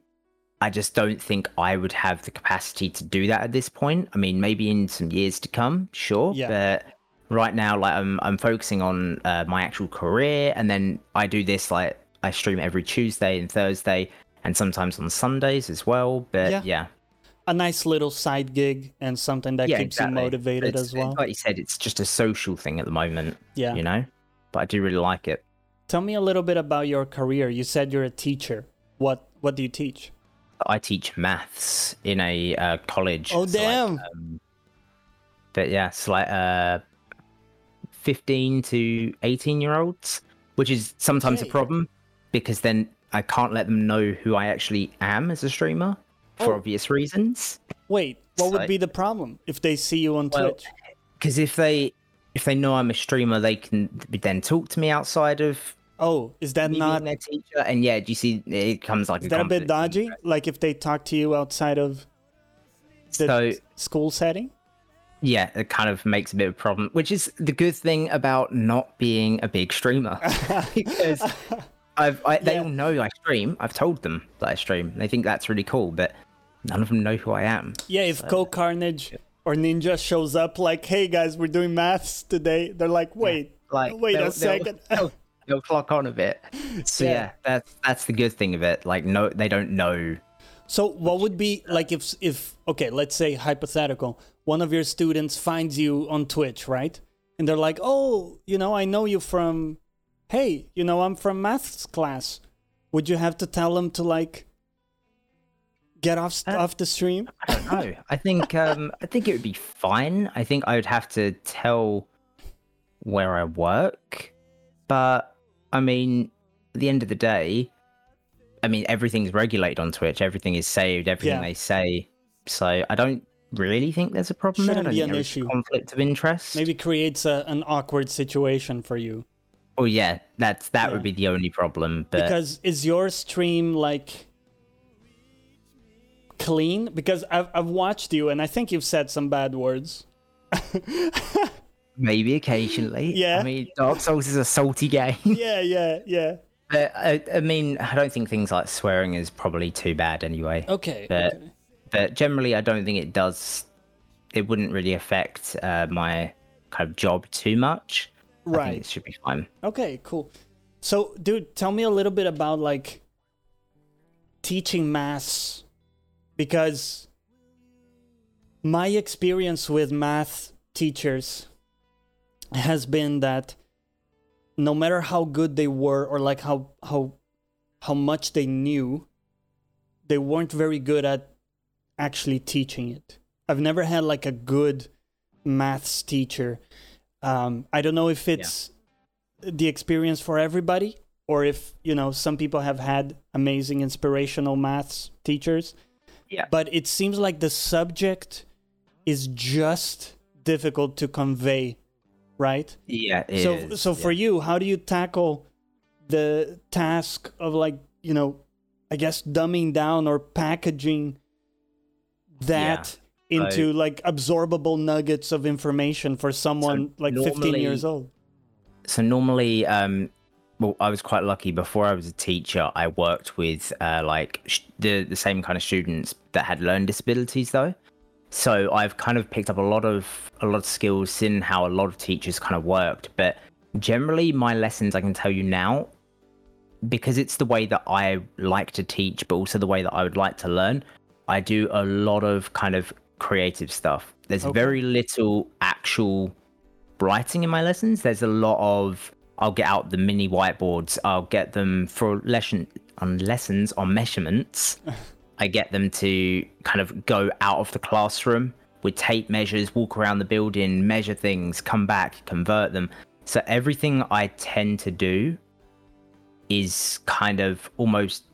I just don't think I would have the capacity to do that at this point. I mean, maybe in some years to come, sure, Yeah. but right now like I'm I'm focusing on uh, my actual career and then I do this like I stream every Tuesday and Thursday and sometimes on Sundays as well, but Yeah. yeah. A nice little side gig and something that keeps you motivated It's- as well. Like you said, it's just a social thing at the moment, Yeah. you know. But I do really like it. Tell me a little bit about your career. You said you're a teacher. What what do you teach? I teach maths in a uh, college. Oh, so, like, damn. um, but yeah, it's like uh, fifteen to eighteen year olds, which is sometimes Okay. a problem because then I can't let them know who I actually am as a streamer for Oh. obvious reasons. Wait, what would be the problem if they see you on Well, Twitch? Because if they if they know I'm a streamer, they can then talk to me outside of Oh, is that not their teacher. And yeah, do you see it comes like is a that a bit dodgy? Like if they talk to you outside of the So school setting? yeah, it kind of makes a bit of a problem, which is the good thing about not being a big streamer (laughs) because I've I, they Yeah. all know I stream. I've told them that I stream. They think that's really cool, but none of them know who I am. Yeah, if Cohh Carnage or Ninja shows up like, "Hey guys, we're doing maths today," they're like, "Wait, Like wait a second." they'll, (laughs) they'll, they'll clock on a bit. So Yeah. yeah. that's that's the good thing of it. Like no, they don't know. So what would be like if if okay, let's say hypothetical, one of your students finds you on Twitch, right? And they're like, "Oh, you know, I know you from hey, you know, I'm from maths class." Would you have to tell them to like get off Uh, off the stream? I don't know. I think um I think it would be fine. I think I would have to tell where I work, but I mean, at the end of the day, I mean everything's regulated on Twitch. Everything is saved. Everything Yeah. they say. So I don't really think there's a problem. Shouldn't don't be an issue. Conflict of interest. Maybe creates a, an awkward situation for you. Oh yeah, that's that Yeah. would be the only problem. But because is your stream like clean because I've, I've watched you and i think you've said some bad words (laughs) maybe occasionally. Yeah. I mean, Dark Souls is a salty game. (laughs) yeah yeah yeah But I, I mean, I don't think things like swearing is probably too bad anyway. okay, But- okay. But generally, I don't think it does. It wouldn't really affect uh, my kind of job too much. Right it should be fine. okay cool so dude tell me a little bit about like teaching maths because my experience with math teachers has been that no matter how good they were or like how how how much they knew they weren't very good at actually teaching it. I've never had like a good maths teacher. Um, i don't know if it's the experience for everybody or if you know some people have had amazing inspirational maths teachers Yeah. but it seems like the subject is just difficult to convey right Yeah. it so is, so for yeah. you how do you tackle the task of like you know i guess dumbing down or packaging that into like absorbable nuggets of information for someone like 15 years old so normally um well i was quite lucky before i was a teacher i worked with uh like sh- the the same kind of students that had learning disabilities though so i've kind of picked up a lot of a lot of skills in how a lot of teachers kind of worked but generally my lessons i can tell you now because it's the way that i like to teach but also the way that i would like to learn i do a lot of kind of creative stuff there's Okay. very little actual writing in my lessons. There's a lot of I'll get out the mini whiteboards. I'll get them for lesson on lessons on measurements. I get them to kind of go out of the classroom with tape measures, walk around the building, measure things, come back, convert them. So everything I tend to do is kind of almost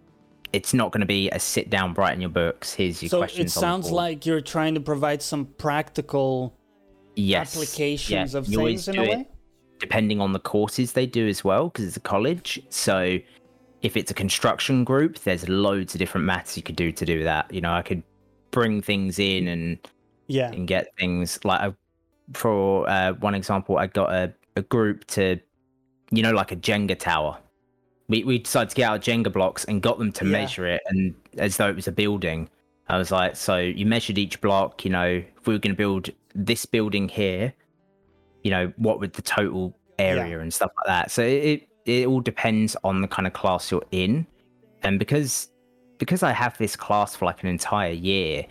it's not going to be a sit down, write in your books. Here's your so questions. it sounds like you're trying to provide some practical yes. applications of you things in a way. Depending on the courses they do as well, because it's a college. So if it's a construction group, there's loads of different maths you could do to do that. You know, I could bring things in and yeah and get things like I, for uh, one example, I got a, a group to, you know, like a Jenga tower. We we decided to get out Jenga blocks and got them to Yeah. measure it, and as though it was a building. I was like, so you measured each block. You know, if we were going to build this building here, you know, what would the total area and stuff like that. So it it all depends on the kind of class you're in, and because because I have this class for like an entire year,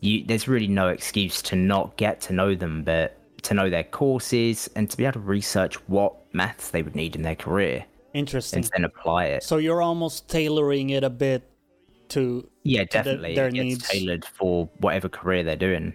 you there's really no excuse to not get to know them, but to know their courses and to be able to research what maths they would need in their career interesting and then apply it. so you're almost tailoring it a bit to Yeah, the- definitely. their it needs. tailored for whatever career they're doing.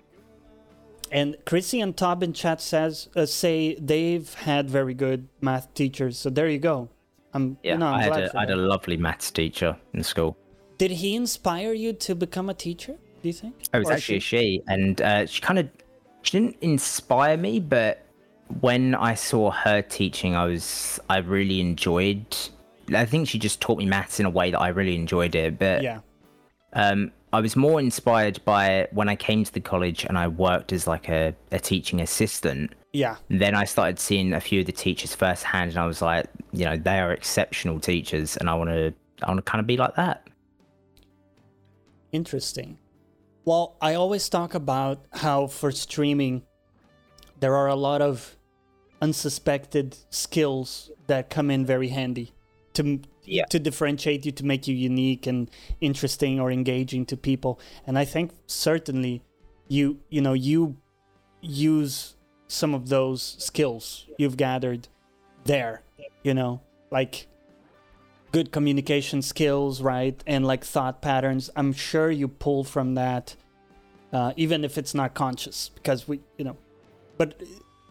And Chrissy and Tob in chat says uh, say they've had very good math teachers. So there you go. I'm Yeah, know, I'm I, had a, had a lovely maths teacher in school. Did he inspire you to become a teacher? Do you think? Oh, it was Or actually she? a she, and uh, she kind of she didn't inspire me, but when I saw her teaching, I was I really enjoyed. I think she just taught me maths in a way that I really enjoyed it. But Yeah. um, I was more inspired by when I came to the college and I worked as like a, a teaching assistant. Yeah. Then I started seeing a few of the teachers firsthand, and I was like, you know, they are exceptional teachers, and I want to I want to kind of be like that. Interesting. Well, I always talk about how for streaming, there are a lot of unsuspected skills that come in very handy to Yeah. to differentiate you, to make you unique and interesting or engaging to people. And I think certainly you you know you use some of those skills you've gathered there. You know, like good communication skills, right? And like thought patterns. I'm sure you pull from that, uh, even if it's not conscious, because we, you know, but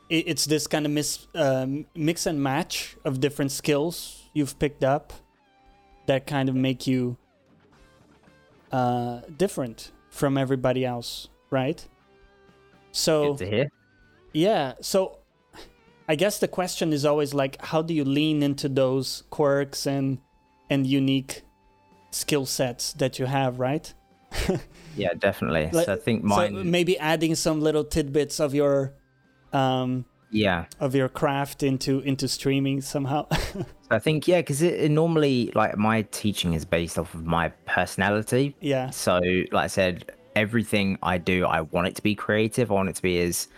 it, it's this kind of mis, um, mix and match of different skills you've picked up that kind of make you uh, different from everybody else, right? So Good to hear. yeah. So I guess the question is always like, how do you lean into those quirks and and unique skill sets that you have, right? (laughs) Yeah, definitely. Like- so I think So maybe adding some little tidbits of your um yeah. of your craft into into streaming somehow. (laughs) I think yeah, because it, it normally like my teaching is based off of my personality. yeah. So like I said, everything I do, I want it to be creative. I want it to be as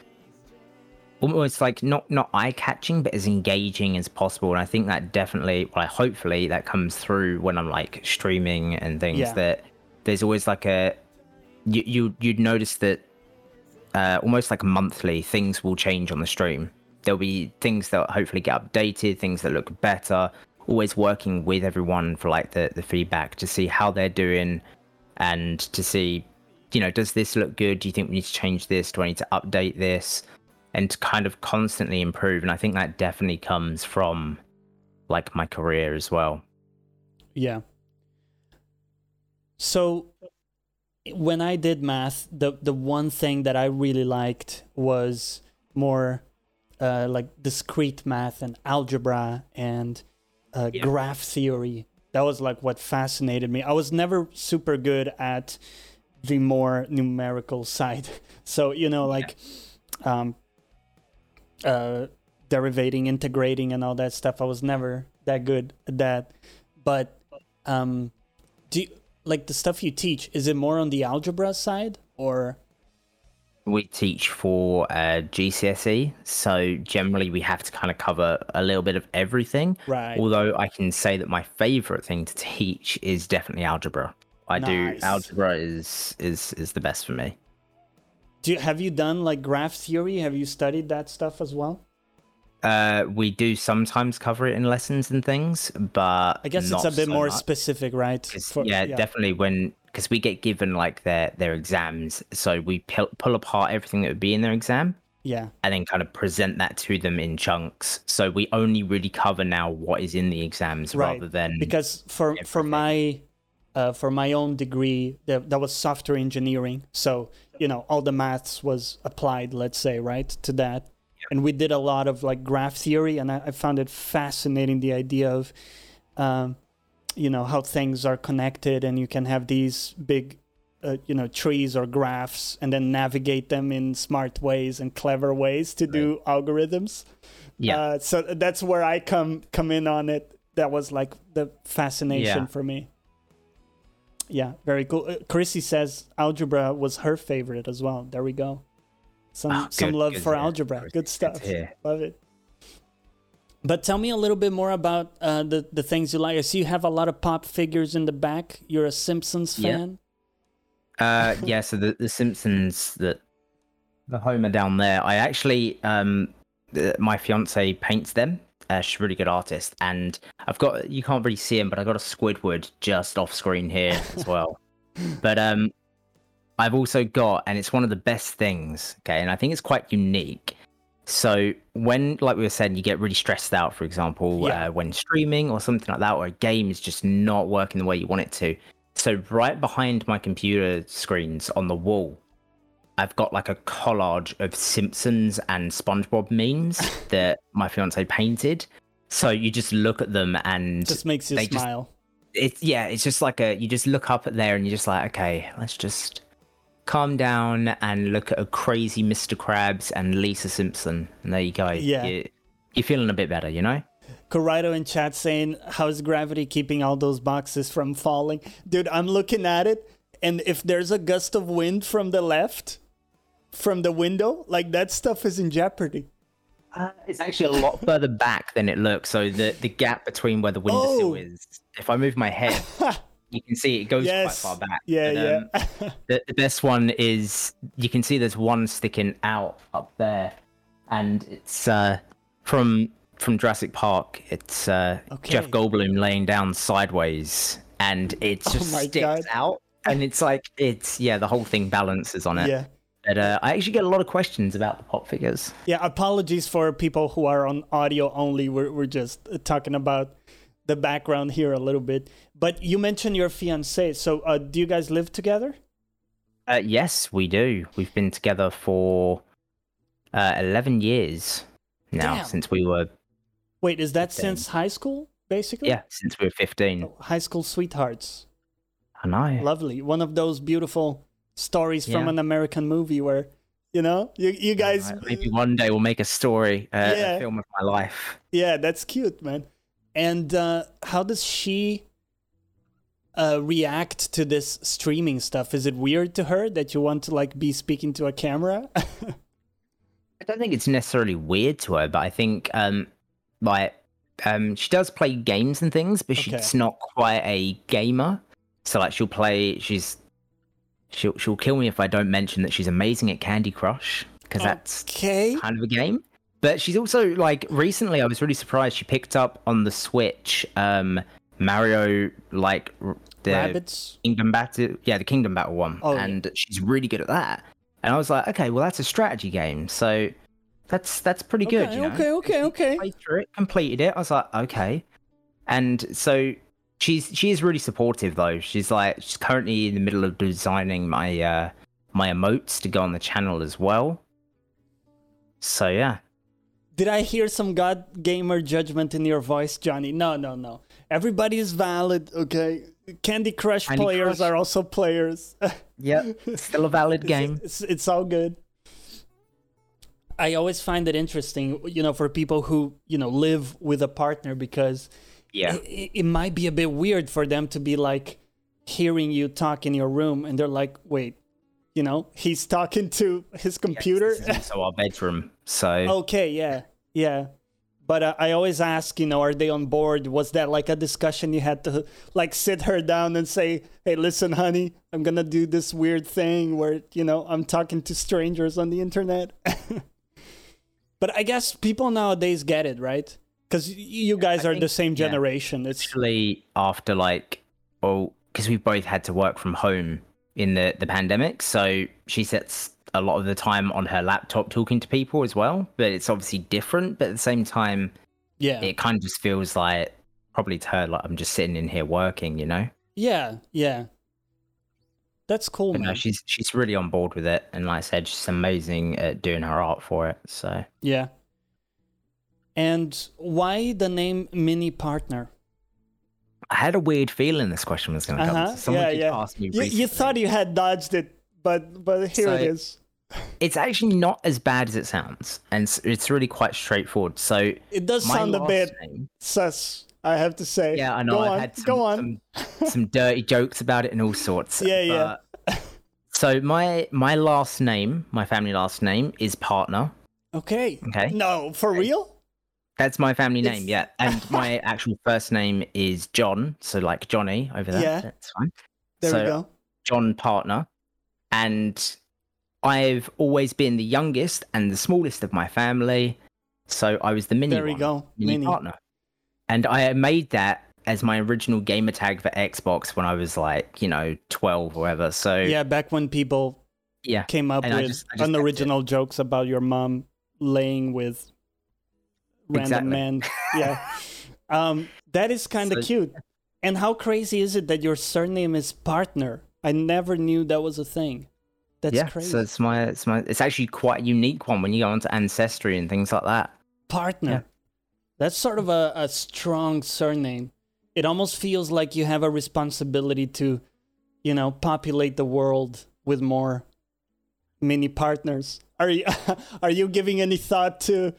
almost like not not eye catching, but as engaging as possible. And I think that definitely, well, hopefully that comes through when I'm like streaming and things. Yeah. That there's always like a you you you'd notice that uh, almost like monthly things will change on the stream. There'll be things that hopefully get updated, things that look better. Always working with everyone for like the, the feedback to see how they're doing and to see, you know, does this look good? Do you think we need to change this? Do I need to update this? And to kind of constantly improve. And I think that definitely comes from like my career as well. Yeah. So when I did math, the the one thing that I really liked was more uh, like discrete math and algebra and uh, Yeah. graph theory. That was like what fascinated me. I was never super good at the more numerical (laughs) side. So you know, like um, uh, derivating, integrating, and all that stuff. I was never that good at that. But um, do you, like the stuff you teach? Is it more on the algebra side or? we teach for uh, GCSE, so generally we have to kind of cover a little bit of everything. Right. Although I can say that my favorite thing to teach is definitely algebra. I Nice. do algebra is is is the best for me. Do you, have you done like graph theory? Have you studied that stuff as well? Uh, we do sometimes cover it in lessons and things, but I guess it's a bit so more much. specific, right? For- yeah, definitely when because we get given like their their exams, so we pull, pull apart everything that would be in their exam Yeah. and then kind of present that to them in chunks. So we only really cover now what is in the exams Right, rather than because for for my uh, for my own degree that, that was software engineering so you know all the maths was applied let's say right to that and we did a lot of like graph theory and i, I found it fascinating the idea of um, you know how things are connected and you can have these big uh, you know trees or graphs and then navigate them in smart ways and clever ways to do algorithms yeah. uh, so that's where I come come in on it. That was like the fascination Yeah. for me. Yeah, very cool. Uh, Chrissy says algebra was her favorite as well. There we go. Some Ah, some love for hear, algebra. Good stuff. Love it. But tell me a little bit more about uh, the the things you like. I see you have a lot of pop figures in the back. You're a Simpsons Yeah. fan. Uh, (laughs) yeah, so the, the Simpsons, the the Homer down there. I actually, um, my fiance paints them. Uh, she's a really good artist, and I've got you can't really see him, but I got a Squidward just off screen here as (laughs) well. but um, I've also got, and it's one of the best things. Okay, and I think it's quite unique. So when, like we were saying, you get really stressed out, for example, Yeah. uh, when streaming or something like that, or a game is just not working the way you want it to. So right behind my computer screens on the wall, I've got like a collage of Simpsons and SpongeBob memes (laughs) that my fiance painted. So you just look at them and Just makes you They just- smile. it's yeah, it's just like a you just look up at there and you're just like, okay, let's just calm down and look at a crazy Mr. Krabs and Lisa Simpson, and there you go. Yeah. you, you're feeling a bit better, you know. Corrido in chat saying, "How's gravity keeping all those boxes from falling?" Dude, I'm looking at it, and if there's a gust of wind from the left, from the window, like that stuff is in jeopardy. Uh, it's actually a lot further back than it looks. So the the gap between where the windowsill Oh. is, if I move my head, (laughs) you can see it goes Yes. quite far back. Yeah, But, um, yeah. (laughs) the, the best one is you can see there's one sticking out up there, and it's uh, from from Jurassic Park. It's uh, okay. Jeff Goldblum laying down sideways, and (laughs) it Oh just my sticks God. out. And it's like it's yeah, the whole thing balances on it. yeah. But uh, I actually get a lot of questions about the pop figures. Yeah, apologies for people who are on audio only. We're, we're just talking about the background here a little bit. But you mentioned your fiance. So uh, do you guys live together? Uh, yes, we do. We've been together for uh, 11 years now, Damn. since we were, Wait, is that Fifteen. since high school, basically? yeah, since we were 15. Oh, high school sweethearts. I know. Lovely. One of those beautiful stories from an American movie where, you know, you, you guys. Right, Maybe one day we'll make a story, uh, Yeah. a film of my life. Yeah, that's cute, man. And uh, how does she uh, react to this streaming stuff? Is it weird to her that you want to like be speaking to a camera? (laughs) I don't think it's necessarily weird to her, but I think um, like um, she does play games and things, but Okay. she's not quite a gamer. So like she'll play, she's she'll she'll kill me if I don't mention that she's amazing at Candy Crush because that's kind of a game. But she's also like recently I was really surprised she picked up on the Switch um Mario like the Rabbids. Kingdom Battle yeah, the Kingdom Battle one. Oh, yeah. and she's really good at that. And I was like, okay, well that's a strategy game. So that's that's pretty good, Okay, you know. okay, okay, okay. Played through it, completed it. I was like, okay. And so she's she is really supportive though. She's like she's currently in the middle of designing my uh my emotes to go on the channel as well. So yeah. Did I hear some God gamer judgment in your voice, Johnny? No, no, no. Everybody is valid, okay? Candy Crush Candy players Crush. are also players. (laughs) Yep. Still a valid game. It's, it's all good. I always find it interesting, you know, for people who, you know, live with a partner because Yeah. it, it might be a bit weird for them to be like hearing you talk in your room and they're like, wait, you know, he's talking to his computer. Is also our bedroom. So (laughs) okay, yeah, yeah. But uh, I always ask, you know, are they on board? Was that like a discussion you had to like sit her down and say, hey, listen, honey, I'm going to do this weird thing where, you know, I'm talking to strangers on the internet? (laughs) but I guess people nowadays get it, right? Because you guys I are the think- same yeah. generation. It's actually after like oh because we both had to work from home in the the pandemic, so she sits a lot of the time on her laptop talking to people as well. But it's obviously different. But at the same time, Yeah. it kind of just feels like probably to her like I'm just sitting in here working, you know. yeah, yeah. That's cool, But man. no, she's she's really on board with it, and like I said, she's amazing at doing her art for it. So Yeah. And why the name Mini Partner? I had a weird feeling this question was going to come. Uh-huh. Someone Yeah, yeah. me You, you thought you had dodged it, but but here it So- is. It's actually not as bad as it sounds, and it's, it's really quite straightforward. So It does sound a bit name- sus, I have to say. yeah, I know. Go I've on, had some, go on. some some dirty jokes about it and all sorts. Yeah, yeah. So my my last name, my family last name is partner. Okay. Okay. No, for real? That's my family It's- name, yeah. And (laughs) my actual first name is John, so like Johnny over there. Yeah. That's fine. There so we go. John partner. And I've always been the youngest and the smallest of my family. So I was the mini There we one, go. mini, Mini. partner. And I made that as my original gamer tag for Xbox when I was like, you know, 12 or whatever. So Yeah, back when people yeah. came up And I with just- I just unoriginal jokes about your mom laying with random Exactly. men. Yeah. (laughs) um, that is kind of So- cute. And how crazy is it that your surname is partner? I never knew that was a thing. That's yeah, crazy. so it's my it's my it's actually quite a unique one when you go onto ancestry and things like that. partner. Yeah. That's sort of a, a strong surname. It almost feels like you have a responsibility to, you know, populate the world with more mini partners. Are you (laughs) are you giving any thought to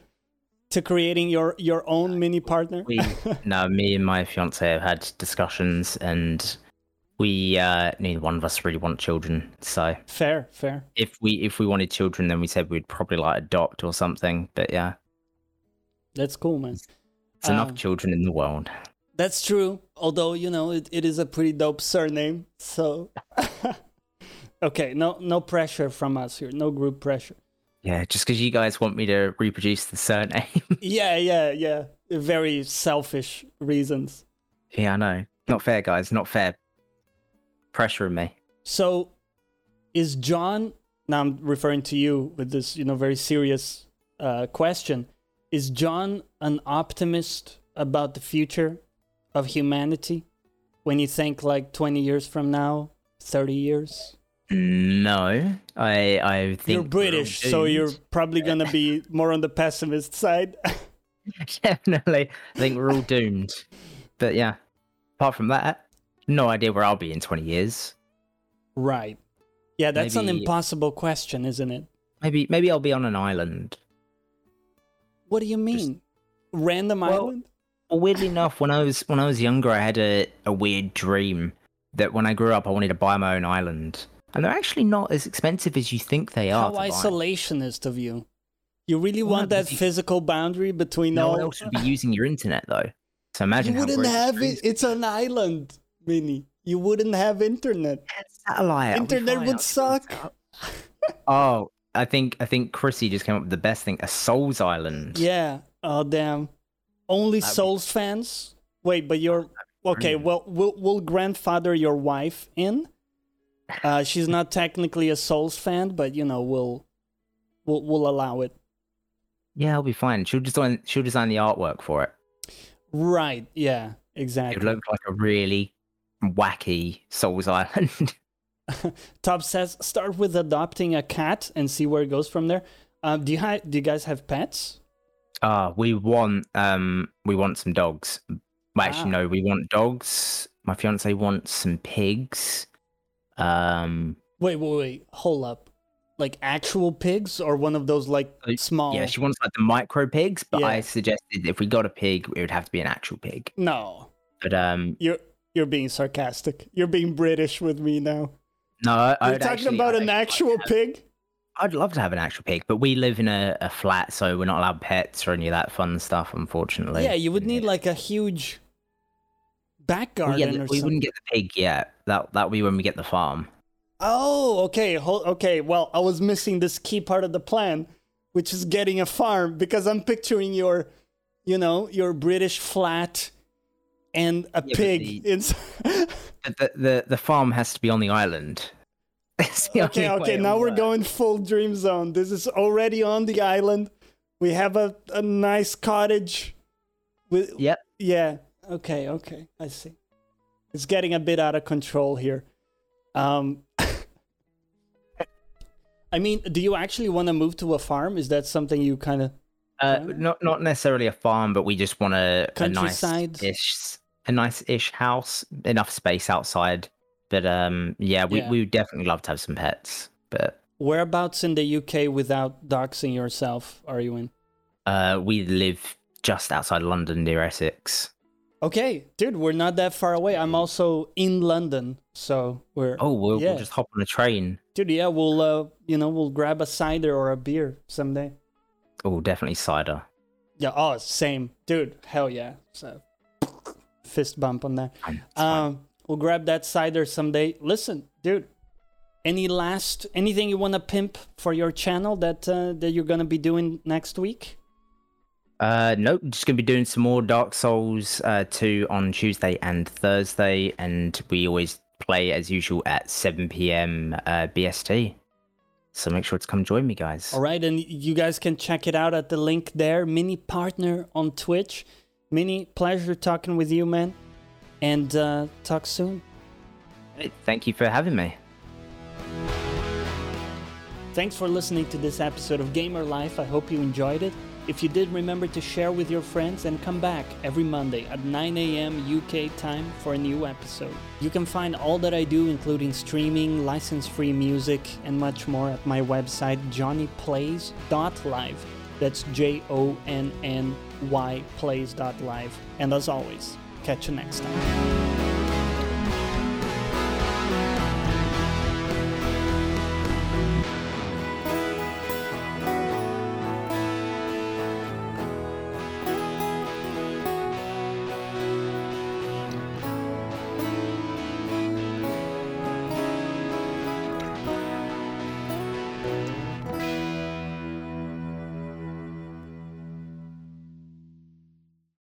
to creating your your own mini partner? We (laughs) no, me and my fiance have had discussions, and we uh, neither one of us really want children. So fair, fair. if we if we wanted children, then we said we'd probably like adopt or something. But yeah, That's cool, man. it's enough Um, children in the world. That's true. Although, you know, it, it is a pretty dope surname. So (laughs) Okay, no no pressure from us here. No group pressure. Yeah, just because you guys want me to reproduce the surname. (laughs) Yeah, yeah, yeah. Very selfish reasons. yeah, I know. Not fair, guys. Not fair. Pressuring me. So, is John? Now I'm referring to you with this, you know, very serious uh, question. Is John an optimist about the future of humanity? When you think like 20 years from now, 30 years, No, I I think you're British, so you're probably gonna be more on the pessimist side. (laughs) definitely. I think we're all doomed. But yeah, apart from that, no idea where I'll be in twenty years. right? Yeah, that's an impossible question, isn't it? Maybe maybe I'll be on an island. What do you mean? Random Well, island? Well, weirdly enough, when I was when I was younger, I had a, a weird dream that when I grew up, I wanted to buy my own island, and they're actually not as expensive as you think they are. How isolationist of you. You really Well, want that physical boundary between No all. one else would be using your internet though. So imagine you wouldn't have it. It's an island, Mini. You wouldn't have internet. satellite. Internet would I'll sort it suck. (laughs) oh, I think I think Chrissy just came up with the best thing: a Souls Island. Yeah. Oh damn. Only That'd be- Souls fans. Wait, but you're okay. Well, we'll we'll grandfather your wife in. Uh, (laughs) she's not technically a Souls fan, but you know we'll we'll we'll allow it. Yeah, I'll be fine. She'll design she'll design the artwork for it. Right. Yeah. Exactly. It Exactly. would look like a really wacky Souls Island. (laughs) Top says start with adopting a cat and see where it goes from there. Um, do you ha- do you guys have pets? Ah, we want um we want some dogs. Well, actually, Ah. no, we want dogs. My fiance wants some pigs. Um, Wait, wait, wait. Hold up. Like actual pigs or one of those like Uh, small? yeah, she wants like the micro pigs, but I suggested if we got a pig, it would have to be an actual pig. No, But um, you're you're being sarcastic. You're being British with me now. no, I, You're I'd talking actually- about I'd an actual like to have- pig. I'd love to have an actual pig, but we live in a, a flat, so we're not allowed pets or any of that fun stuff, unfortunately. Yeah, you would need like a huge back Well, garden yeah, or we something. wouldn't get the pig yet. That that'll be when we get the farm. Oh, okay. Okay. Well, I was missing this key part of the plan, which is getting a farm because I'm picturing your, you know, your British flat and a Yeah, pig the- inside. (laughs) The, the, the, farm has to be on the island. (laughs) The okay, okay. Now we're going full dream zone. This is already on the island. We have a, a nice cottage. With Yep. yeah. Okay, okay. I see. It's getting a bit out of control here. Um. (laughs) I mean, do you actually want to move to a farm? Is that something you kind of Uh, not not necessarily a farm, but we just want a, a nice ish a nice ish house, enough space outside. But um, yeah, we Yeah. we would definitely love to have some pets. But whereabouts in the UK without doxing yourself are you in? uh, we live just outside London, near Essex. Okay, dude, we're not that far away. I'm also in London, so we're Oh, we'll, Yeah. we'll just hop on a train. dude. Yeah, we'll uh, you know, we'll grab a cider or a beer someday. Oh, definitely cider. Yeah. Oh, same, dude. Hell yeah. So, fist bump on that. Fine, it's fine. Um, we'll grab that cider someday. Listen, dude. Any last anything you want to pimp for your channel that uh, that you're gonna be doing next week? Uh, nope, just gonna be doing some more Dark Souls uh, 2 on Tuesday and Thursday, and we always play as usual at 7 p.m. Uh, BST. So make sure to come join me, guys. All right, and you guys can check it out at the link there. Mini partner on Twitch. Mini, pleasure talking with you, man. And uh, talk soon. Hey, Thank you for having me. Thanks for listening to this episode of Gamer Life. I hope you enjoyed it. If you did, remember to share with your friends and come back every Monday at 9 a.m. UK time for a new episode. You can find all that I do, including streaming, license free music, and much more at my website, johnnyplays.live. That's J O N N Y plays.live. And as always, catch you next time.